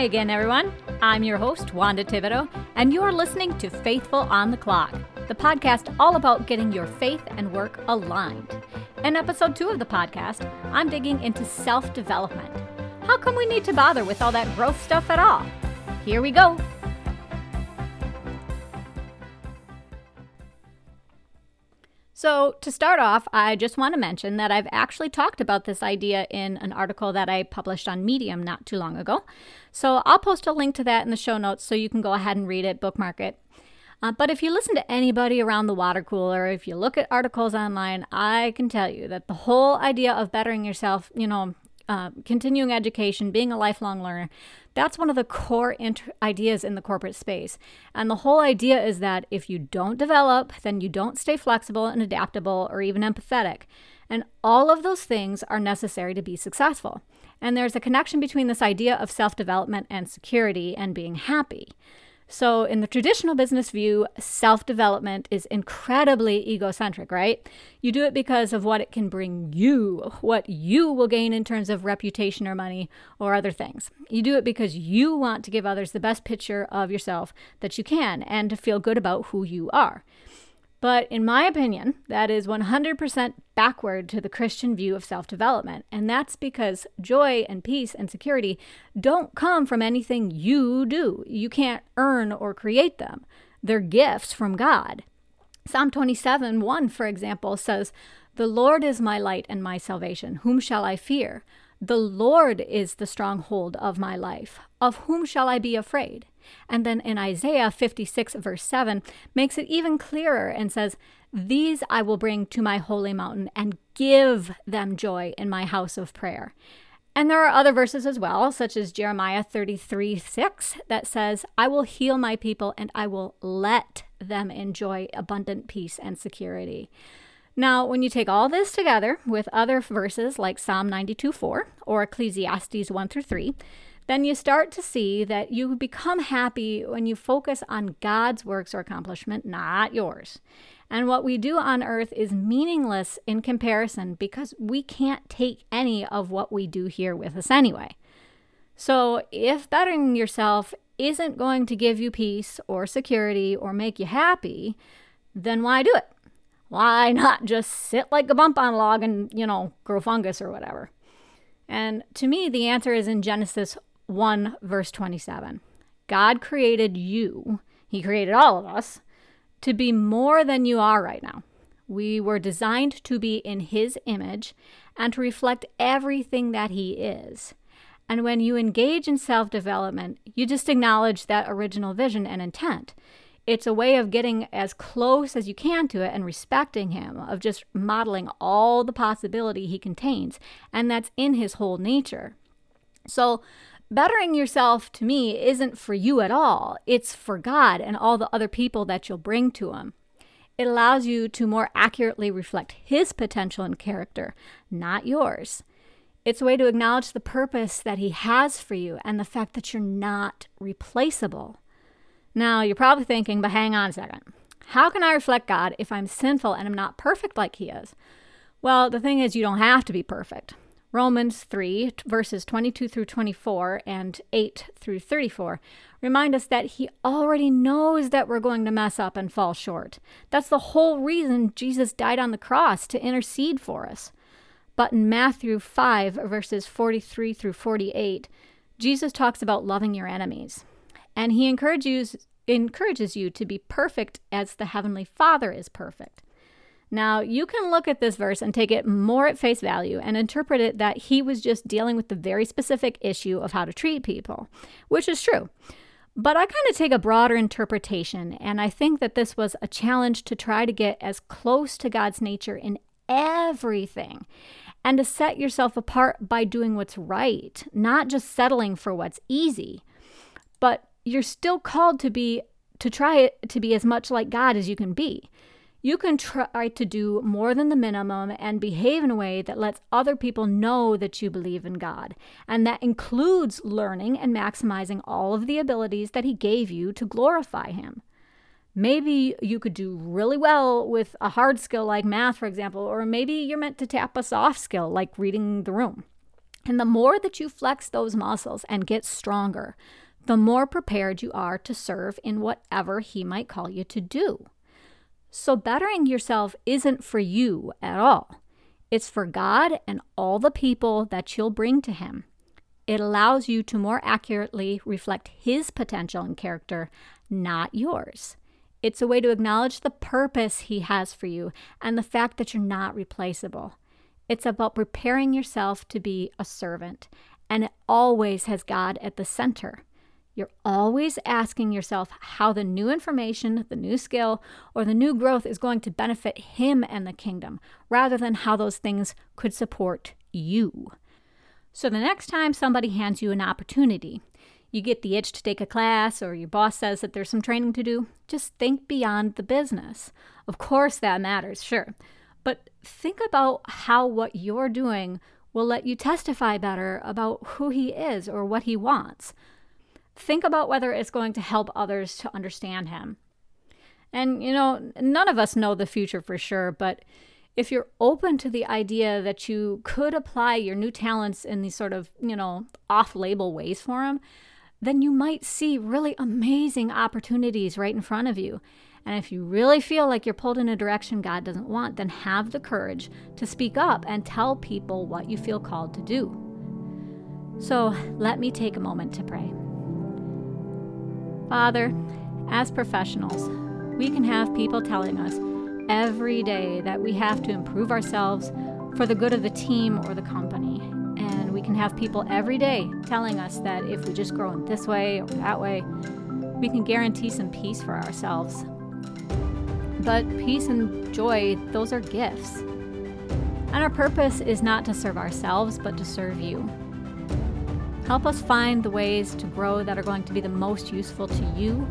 Hi again, everyone. I'm your host, Wanda Thibodeau, and you're listening to Faithful on the Clock, the podcast all about getting your faith and work aligned. In episode two of the podcast, I'm digging into self development. How come we need to bother with all that growth stuff at all? Here we go. So, to start off, I just want to mention that I've actually talked about this idea in an article that I published on Medium not too long ago. So, I'll post a link to that in the show notes so you can go ahead and read it, bookmark it. Uh, but if you listen to anybody around the water cooler, if you look at articles online, I can tell you that the whole idea of bettering yourself, you know, uh, continuing education, being a lifelong learner, that's one of the core inter- ideas in the corporate space. And the whole idea is that if you don't develop, then you don't stay flexible and adaptable or even empathetic. And all of those things are necessary to be successful. And there's a connection between this idea of self development and security and being happy. So, in the traditional business view, self development is incredibly egocentric, right? You do it because of what it can bring you, what you will gain in terms of reputation or money or other things. You do it because you want to give others the best picture of yourself that you can and to feel good about who you are. But in my opinion, that is 100% backward to the Christian view of self development. And that's because joy and peace and security don't come from anything you do. You can't earn or create them, they're gifts from God. Psalm 27 1, for example, says, The Lord is my light and my salvation. Whom shall I fear? The Lord is the stronghold of my life. Of whom shall I be afraid? And then in Isaiah 56, verse 7, makes it even clearer and says, These I will bring to my holy mountain and give them joy in my house of prayer. And there are other verses as well, such as Jeremiah 33 6, that says, I will heal my people and I will let them enjoy abundant peace and security. Now, when you take all this together with other verses like Psalm 92 4 or Ecclesiastes 1 through 3, then you start to see that you become happy when you focus on God's works or accomplishment, not yours. And what we do on earth is meaningless in comparison because we can't take any of what we do here with us anyway. So, if bettering yourself isn't going to give you peace or security or make you happy, then why do it? Why not just sit like a bump on a log and, you know, grow fungus or whatever? And to me, the answer is in Genesis 1, verse 27. God created you, He created all of us, to be more than you are right now. We were designed to be in His image and to reflect everything that He is. And when you engage in self development, you just acknowledge that original vision and intent. It's a way of getting as close as you can to it and respecting Him, of just modeling all the possibility He contains. And that's in His whole nature. So, bettering yourself to me isn't for you at all. It's for God and all the other people that you'll bring to Him. It allows you to more accurately reflect His potential and character, not yours. It's a way to acknowledge the purpose that He has for you and the fact that you're not replaceable. Now, you're probably thinking, but hang on a second. How can I reflect God if I'm sinful and I'm not perfect like He is? Well, the thing is, you don't have to be perfect. Romans 3, verses 22 through 24 and 8 through 34 remind us that He already knows that we're going to mess up and fall short. That's the whole reason Jesus died on the cross to intercede for us. But in Matthew 5, verses 43 through 48, Jesus talks about loving your enemies. And He encourages, encourages you to be perfect as the Heavenly Father is perfect. Now, you can look at this verse and take it more at face value and interpret it that he was just dealing with the very specific issue of how to treat people, which is true. But I kind of take a broader interpretation, and I think that this was a challenge to try to get as close to God's nature in everything and to set yourself apart by doing what's right, not just settling for what's easy. But you're still called to be to try to be as much like God as you can be. You can try to do more than the minimum and behave in a way that lets other people know that you believe in God. And that includes learning and maximizing all of the abilities that He gave you to glorify Him. Maybe you could do really well with a hard skill like math, for example, or maybe you're meant to tap a soft skill like reading the room. And the more that you flex those muscles and get stronger, the more prepared you are to serve in whatever He might call you to do. So, bettering yourself isn't for you at all. It's for God and all the people that you'll bring to Him. It allows you to more accurately reflect His potential and character, not yours. It's a way to acknowledge the purpose He has for you and the fact that you're not replaceable. It's about preparing yourself to be a servant, and it always has God at the center. You're always asking yourself how the new information, the new skill, or the new growth is going to benefit Him and the kingdom, rather than how those things could support you. So the next time somebody hands you an opportunity, you get the itch to take a class, or your boss says that there's some training to do, just think beyond the business. Of course, that matters, sure. But think about how what you're doing will let you testify better about who he is or what he wants. Think about whether it's going to help others to understand him. And, you know, none of us know the future for sure, but if you're open to the idea that you could apply your new talents in these sort of, you know, off label ways for him, then you might see really amazing opportunities right in front of you. And if you really feel like you're pulled in a direction God doesn't want, then have the courage to speak up and tell people what you feel called to do. So let me take a moment to pray. Father, as professionals, we can have people telling us every day that we have to improve ourselves for the good of the team or the company. And we can have people every day telling us that if we just grow in this way or that way, we can guarantee some peace for ourselves. But peace and joy, those are gifts. And our purpose is not to serve ourselves, but to serve you. Help us find the ways to grow that are going to be the most useful to you,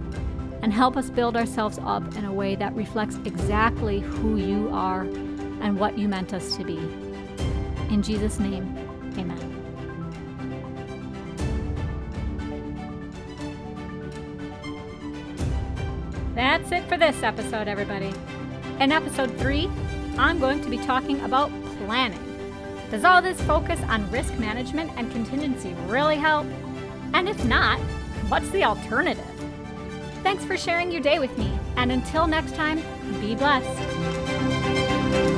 and help us build ourselves up in a way that reflects exactly who you are and what you meant us to be. In Jesus' name, amen. That's it for this episode, everybody. In episode three, I'm going to be talking about planning. Does all this focus on risk management and contingency really help? And if not, what's the alternative? Thanks for sharing your day with me, and until next time, be blessed.